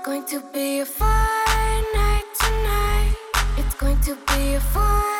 It's going to be a fine night tonight. It's going to be a fine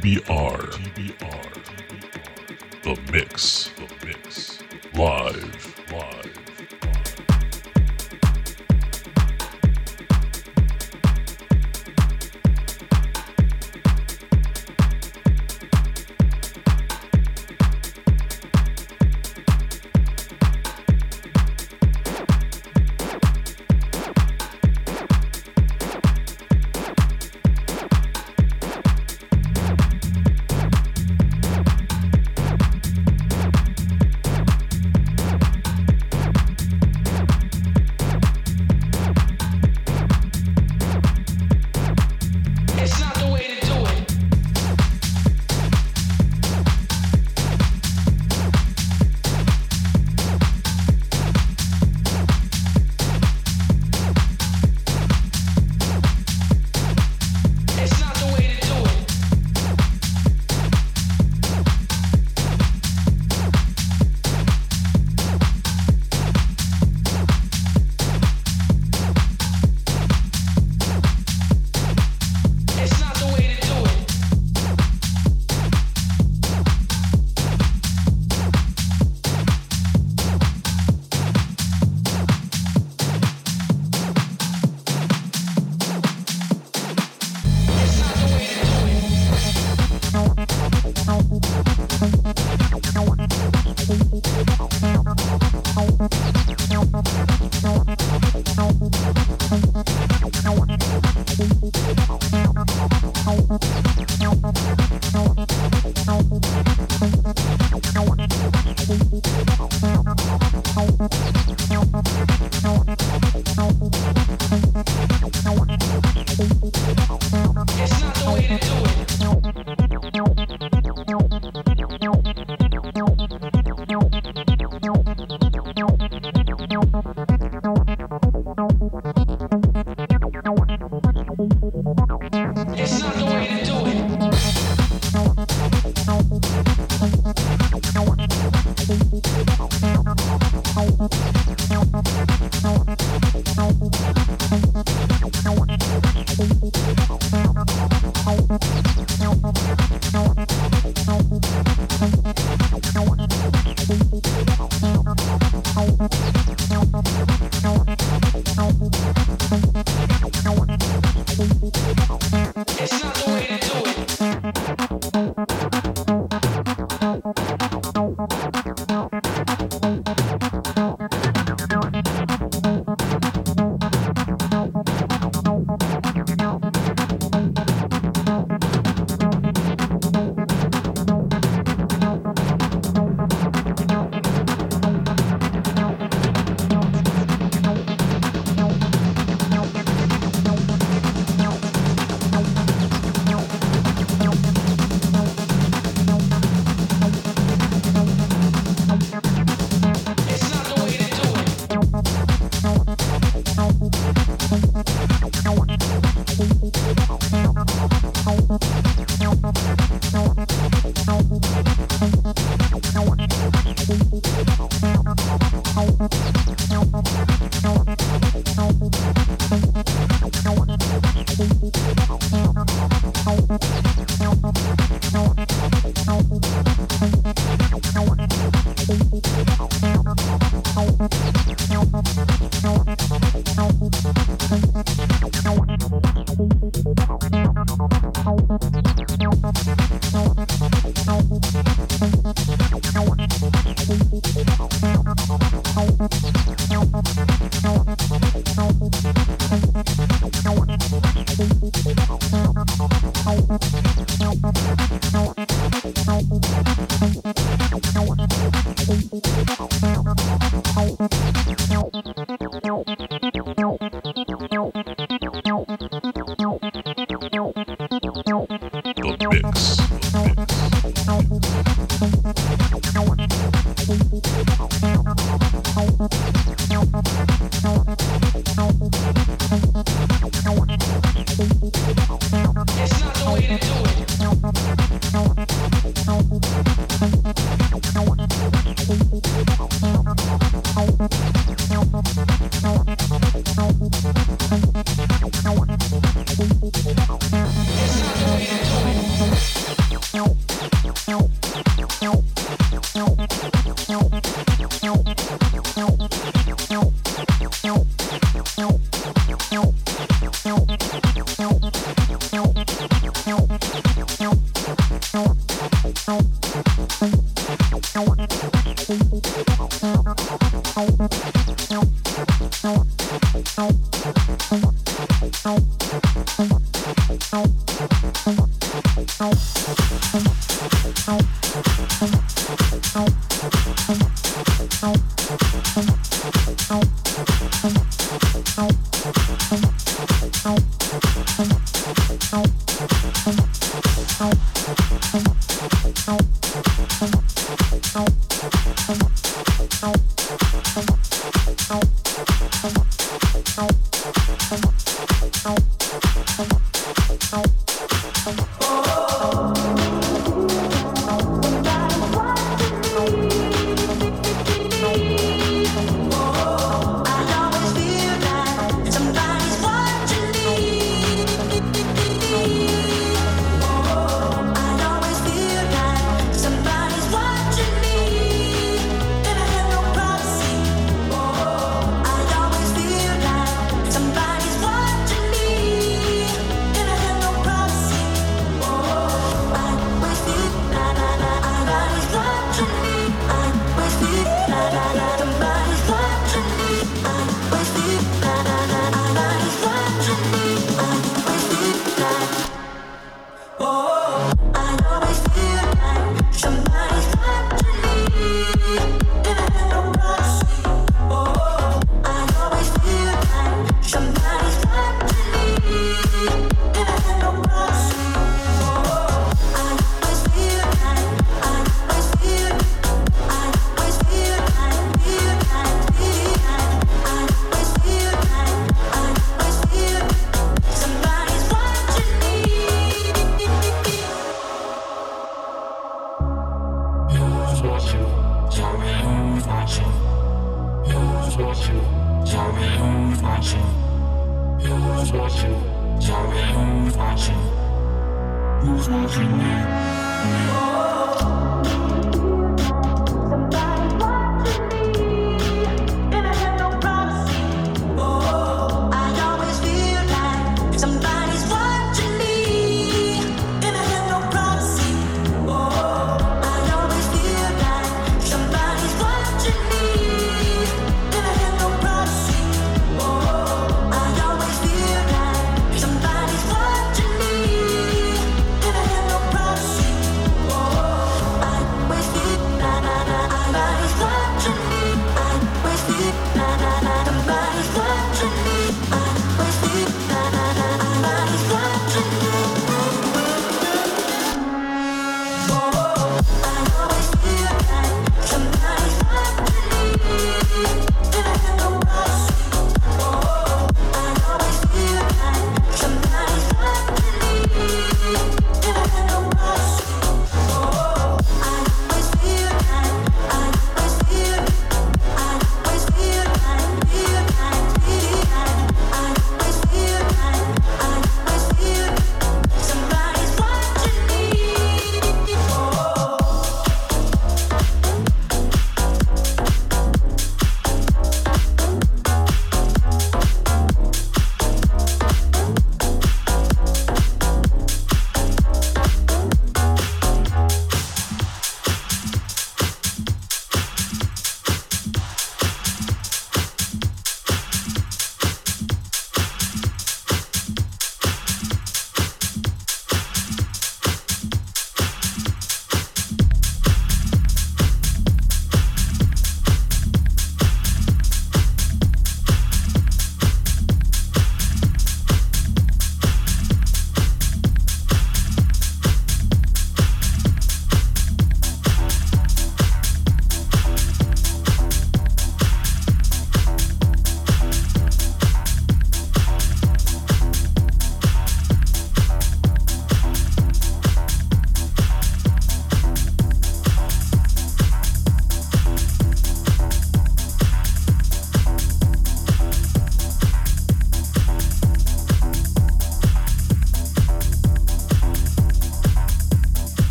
DBR.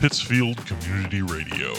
Pittsfield Community Radio.